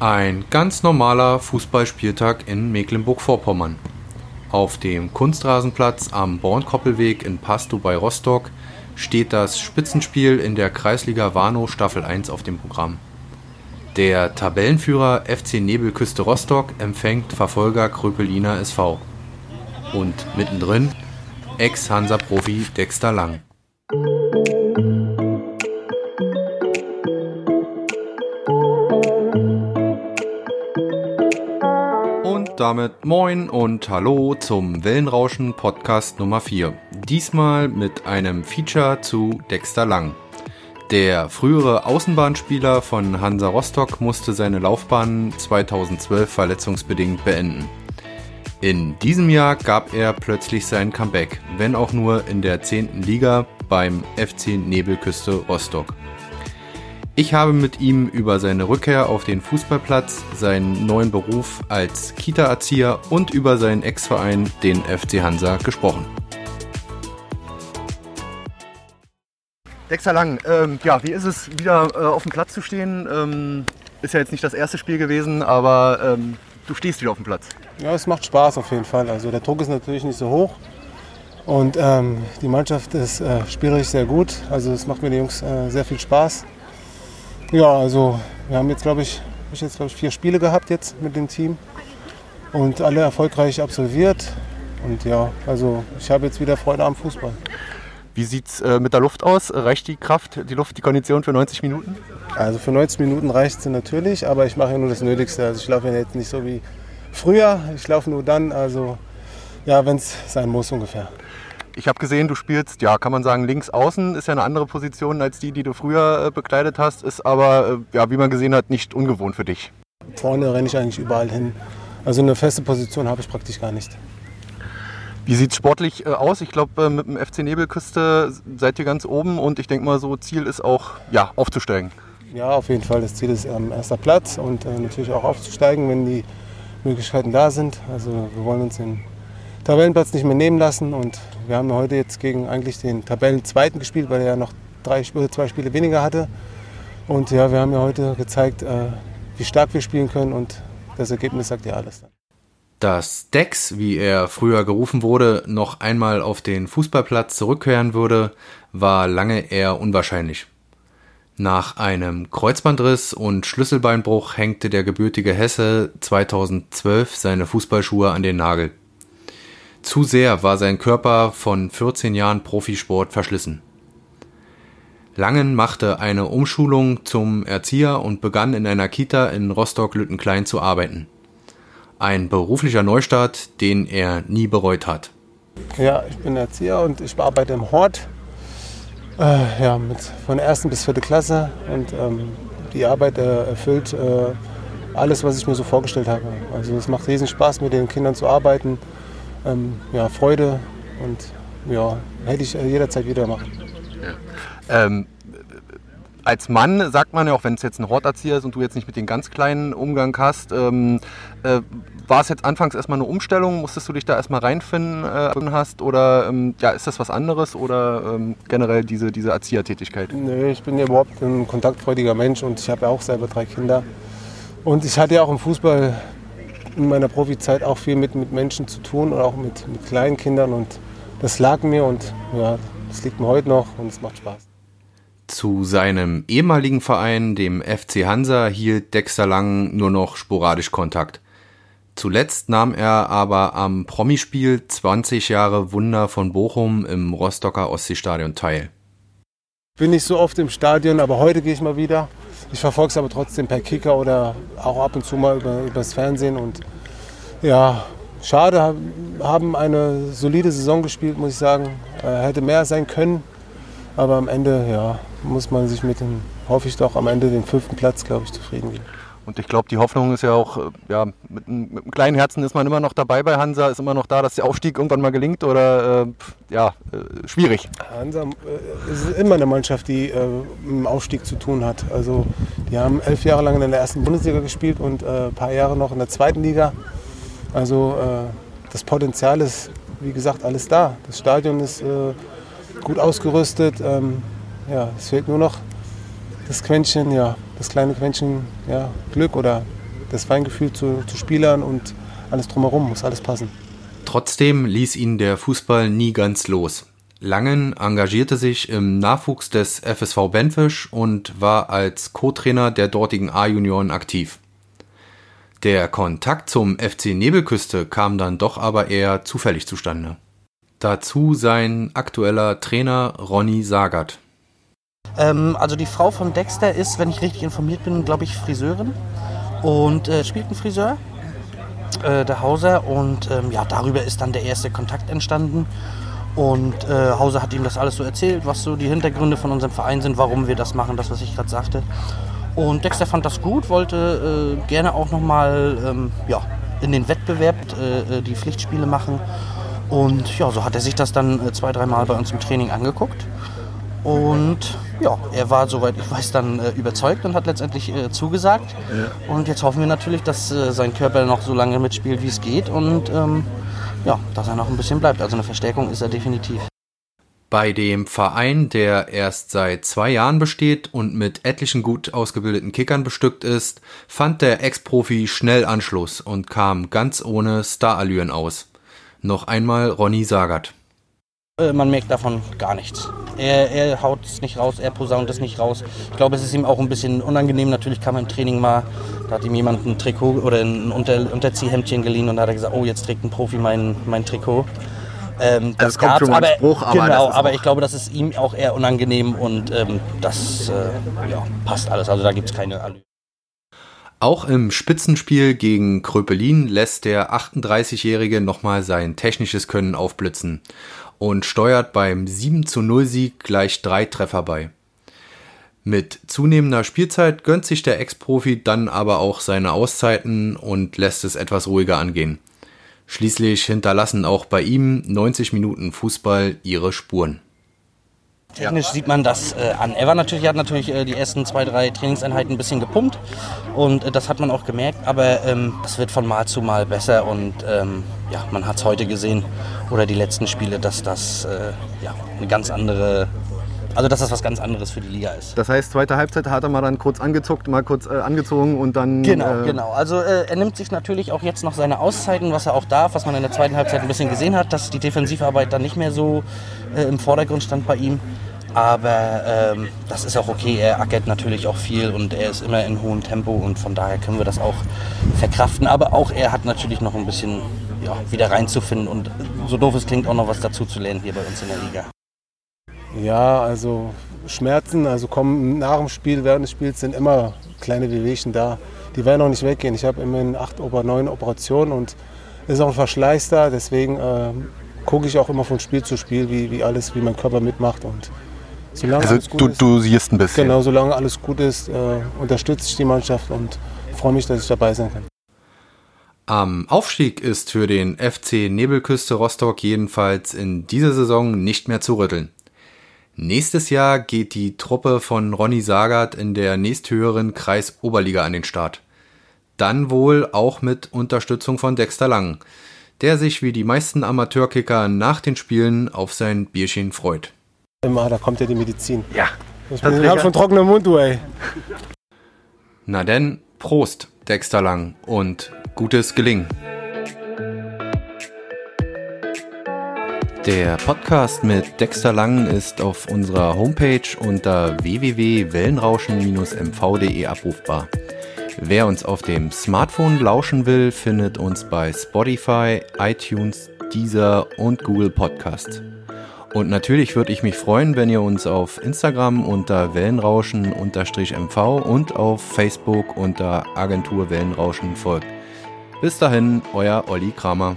Ein ganz normaler Fußballspieltag in Mecklenburg-Vorpommern. Auf dem Kunstrasenplatz am Bornkoppelweg in Pastow bei Rostock steht das Spitzenspiel in der Kreisliga Warnow Staffel 1 auf dem Programm. Der Tabellenführer FC Nebelküste Rostock empfängt Verfolger Kröpeliner SV. Und mittendrin Ex-Hansa-Profi Dexter Lang. Damit moin und hallo zum Wellenrauschen Podcast Nummer 4. Diesmal mit einem Feature zu Dexter Lang. Der frühere Außenbahnspieler von Hansa Rostock musste seine Laufbahn 2012 verletzungsbedingt beenden. In diesem Jahr gab er plötzlich sein Comeback, wenn auch nur in der 10. Liga beim FC Nebelküste Rostock. Ich habe mit ihm über seine Rückkehr auf den Fußballplatz, seinen neuen Beruf als Kita-Erzieher und über seinen Ex-Verein, den FC Hansa, gesprochen. Dexter Lang, ähm, ja, wie ist es, wieder äh, auf dem Platz zu stehen? Ähm, ist ja jetzt nicht das erste Spiel gewesen, aber ähm, du stehst wieder auf dem Platz. Ja, es macht Spaß auf jeden Fall. Also der Druck ist natürlich nicht so hoch und ähm, die Mannschaft ist äh, spielerisch sehr gut. Also es macht mir die Jungs äh, sehr viel Spaß. Ja, also wir haben jetzt, glaube ich, ich jetzt, glaube ich, vier Spiele gehabt jetzt mit dem Team und alle erfolgreich absolviert. Und ja, also ich habe jetzt wieder Freude am Fußball. Wie sieht es äh, mit der Luft aus? Reicht die Kraft, die Luft, die Kondition für 90 Minuten? Also für 90 Minuten reicht sie natürlich, aber ich mache ja nur das Nötigste. Also ich laufe ja jetzt nicht so wie früher. Ich laufe nur dann, also ja, wenn es sein muss ungefähr. Ich habe gesehen, du spielst, ja, kann man sagen, links außen. Ist ja eine andere Position als die, die du früher äh, bekleidet hast. Ist aber, äh, ja, wie man gesehen hat, nicht ungewohnt für dich. Vorne renne ich eigentlich überall hin. Also eine feste Position habe ich praktisch gar nicht. Wie sieht es sportlich äh, aus? Ich glaube, äh, mit dem FC Nebelküste seid ihr ganz oben und ich denke mal, so Ziel ist auch, ja, aufzusteigen. Ja, auf jeden Fall. Das Ziel ist ähm, erster Platz und äh, natürlich auch aufzusteigen, wenn die Möglichkeiten da sind. Also wir wollen uns den Tabellenplatz nicht mehr nehmen lassen und wir haben heute jetzt gegen eigentlich den Tabellenzweiten gespielt, weil er ja noch drei, zwei Spiele weniger hatte. Und ja, wir haben ja heute gezeigt, äh, wie stark wir spielen können und das Ergebnis sagt ja alles dass Dex, wie er früher gerufen wurde, noch einmal auf den Fußballplatz zurückkehren würde, war lange eher unwahrscheinlich. Nach einem Kreuzbandriss und Schlüsselbeinbruch hängte der gebürtige Hesse 2012 seine Fußballschuhe an den Nagel. Zu sehr war sein Körper von 14 Jahren Profisport verschlissen. Langen machte eine Umschulung zum Erzieher und begann in einer Kita in Rostock-Lüttenklein zu arbeiten. Ein beruflicher Neustart, den er nie bereut hat. Ja, ich bin Erzieher und ich arbeite im Hort. Äh, ja, mit, von der ersten bis vierte Klasse. Und ähm, die Arbeit äh, erfüllt äh, alles, was ich mir so vorgestellt habe. Also es macht riesen Spaß, mit den Kindern zu arbeiten. Ähm, ja, Freude und ja, hätte ich jederzeit wieder machen. Ja. Ähm, als Mann sagt man ja auch, wenn es jetzt ein Horterzieher ist und du jetzt nicht mit den ganz kleinen Umgang hast, ähm, äh, war es jetzt anfangs erstmal eine Umstellung? Musstest du dich da erstmal reinfinden äh, hast? Oder ähm, ja, ist das was anderes oder ähm, generell diese, diese Erziehertätigkeit? Nee, ich bin ja überhaupt ein kontaktfreudiger Mensch und ich habe ja auch selber drei Kinder. Und ich hatte ja auch im Fußball in meiner Profizeit auch viel mit, mit Menschen zu tun und auch mit, mit kleinen Kindern und das lag mir und ja, das liegt mir heute noch und es macht Spaß. Zu seinem ehemaligen Verein, dem FC Hansa, hielt Dexter Lang nur noch sporadisch Kontakt. Zuletzt nahm er aber am Promispiel 20 Jahre Wunder von Bochum im Rostocker Ostseestadion teil. Bin nicht so oft im Stadion, aber heute gehe ich mal wieder. Ich verfolge es aber trotzdem per Kicker oder auch ab und zu mal über, übers Fernsehen. Und ja, schade, haben eine solide Saison gespielt, muss ich sagen. Äh, hätte mehr sein können. Aber am Ende, ja, muss man sich mit dem, hoffe ich doch, am Ende den fünften Platz, glaube ich, zufrieden geben. Und ich glaube, die Hoffnung ist ja auch, äh, ja, mit, mit, einem kleinen Herzen ist man immer noch dabei bei Hansa, ist immer noch da, dass der Aufstieg irgendwann mal gelingt oder äh, ja, äh, schwierig. Hansa äh, ist immer eine Mannschaft, die äh, mit dem Aufstieg zu tun hat. Also die haben elf Jahre lang in der ersten Bundesliga gespielt und äh, ein paar Jahre noch in der zweiten Liga. Also das Potenzial ist, wie gesagt, alles da. Das Stadion ist gut ausgerüstet. Ähm, ja, es fehlt nur noch das Quäntchen, ja, das kleine Quäntchen ja, Glück oder das Feingefühl zu, zu Spielern und alles drumherum muss alles passen. Trotzdem ließ ihn der Fußball nie ganz los. Langen engagierte sich im Nachwuchs des FSV Benfisch und war als Co-Trainer der dortigen A-Junioren aktiv. Der Kontakt zum FC Nebelküste kam dann doch aber eher zufällig zustande. Dazu sein aktueller Trainer Ronny Sagert. Ähm, also die Frau von Dexter ist, wenn ich richtig informiert bin, glaube ich, Friseurin und äh, spielt einen Friseur, äh, der Hauser. Und ähm, ja, darüber ist dann der erste Kontakt entstanden. Und äh, Hauser hat ihm das alles so erzählt, was so die Hintergründe von unserem Verein sind, warum wir das machen, das, was ich gerade sagte. Und Dexter fand das gut, wollte äh, gerne auch nochmal ähm, ja, in den Wettbewerb äh, äh, die Pflichtspiele machen. Und ja, so hat er sich das dann äh, zwei, dreimal bei uns im Training angeguckt. Und ja, er war, soweit ich weiß, dann äh, überzeugt und hat letztendlich äh, zugesagt. Ja. Und jetzt hoffen wir natürlich, dass äh, sein Körper noch so lange mitspielt, wie es geht. Und ähm, ja, dass er noch ein bisschen bleibt. Also eine Verstärkung ist er definitiv. Bei dem Verein, der erst seit zwei Jahren besteht und mit etlichen gut ausgebildeten Kickern bestückt ist, fand der Ex-Profi schnell Anschluss und kam ganz ohne Starallüren aus. Noch einmal Ronny Sagert. Äh, man merkt davon gar nichts. Er, er haut es nicht raus, er posaunt es nicht raus. Ich glaube, es ist ihm auch ein bisschen unangenehm. Natürlich kam er im Training mal, da hat ihm jemand ein Trikot oder ein Unter Unterziehhemdchen geliehen und da hat er gesagt, oh, jetzt trägt ein Profi mein, mein Trikot. Ähm, das, das kommt schon mal aber, Spruch, aber, genau, aber ich glaube, das ist ihm auch eher unangenehm und ähm, das äh, ja, passt alles. Also da gibt es keine Allüren. Auch im Spitzenspiel gegen Kröpelin lässt der 38-Jährige nochmal sein technisches Können aufblitzen und steuert beim 7 zu 0 Sieg gleich drei Treffer bei. Mit zunehmender Spielzeit gönnt sich der Ex-Profi dann aber auch seine Auszeiten und lässt es etwas ruhiger angehen. Schließlich hinterlassen auch bei ihm 90 Minuten Fußball ihre Spuren. Technisch sieht man das äh, an. Er war natürlich, hat natürlich äh, die ersten zwei, drei Trainingseinheiten ein bisschen gepumpt und äh, das hat man auch gemerkt, aber ähm, das wird von Mal zu Mal besser und ähm, ja, man hat es heute gesehen oder die letzten Spiele, dass das äh, ja, eine ganz andere also dass das was ganz anderes für die Liga ist. Das heißt, zweite Halbzeit hat er mal dann kurz angezuckt, mal kurz äh, angezogen und dann. Genau, äh genau. Also äh, er nimmt sich natürlich auch jetzt noch seine Auszeiten, was er auch darf, was man in der zweiten Halbzeit ein bisschen gesehen hat, dass die Defensivarbeit dann nicht mehr so äh, im Vordergrund stand bei ihm. Aber ähm, das ist auch okay. Er ackert natürlich auch viel und er ist immer in hohem Tempo und von daher können wir das auch verkraften. Aber auch er hat natürlich noch ein bisschen ja, wieder reinzufinden und so doof es klingt, auch noch was dazu zu lernen hier bei uns in der Liga. Ja, also Schmerzen, also kommen nach dem Spiel, während des Spiels sind immer kleine Wehwehchen da. Die werden auch nicht weggehen. Ich habe immerhin acht oder neun Operationen und es ist auch ein Verschleiß da. Deswegen äh, gucke ich auch immer von Spiel zu Spiel, wie, wie alles, wie mein Körper mitmacht. Und solange also alles gut du, ist, du siehst ein bisschen. Genau, solange alles gut ist, äh, unterstütze ich die Mannschaft und freue mich, dass ich dabei sein kann. Am Aufstieg ist für den FC Nebelküste Rostock jedenfalls in dieser Saison nicht mehr zu rütteln. Nächstes Jahr geht die Truppe von Ronny Sagert in der nächsthöheren Kreisoberliga an den Start. Dann wohl auch mit Unterstützung von Dexter Lang, der sich wie die meisten Amateurkicker nach den Spielen auf sein Bierchen freut. Immer, da kommt ja die Medizin. Ja. Ich bin hab schon trockener Mund, du ey. Na denn, Prost, Dexter Lang und gutes Gelingen. Der Podcast mit Dexter Lang ist auf unserer Homepage unter www.wellenrauschen-mv.de abrufbar. Wer uns auf dem Smartphone lauschen will, findet uns bei Spotify, iTunes, Deezer und Google Podcast. Und natürlich würde ich mich freuen, wenn ihr uns auf Instagram unter Wellenrauschen-MV und auf Facebook unter Agentur Wellenrauschen folgt. Bis dahin, euer Olli Kramer.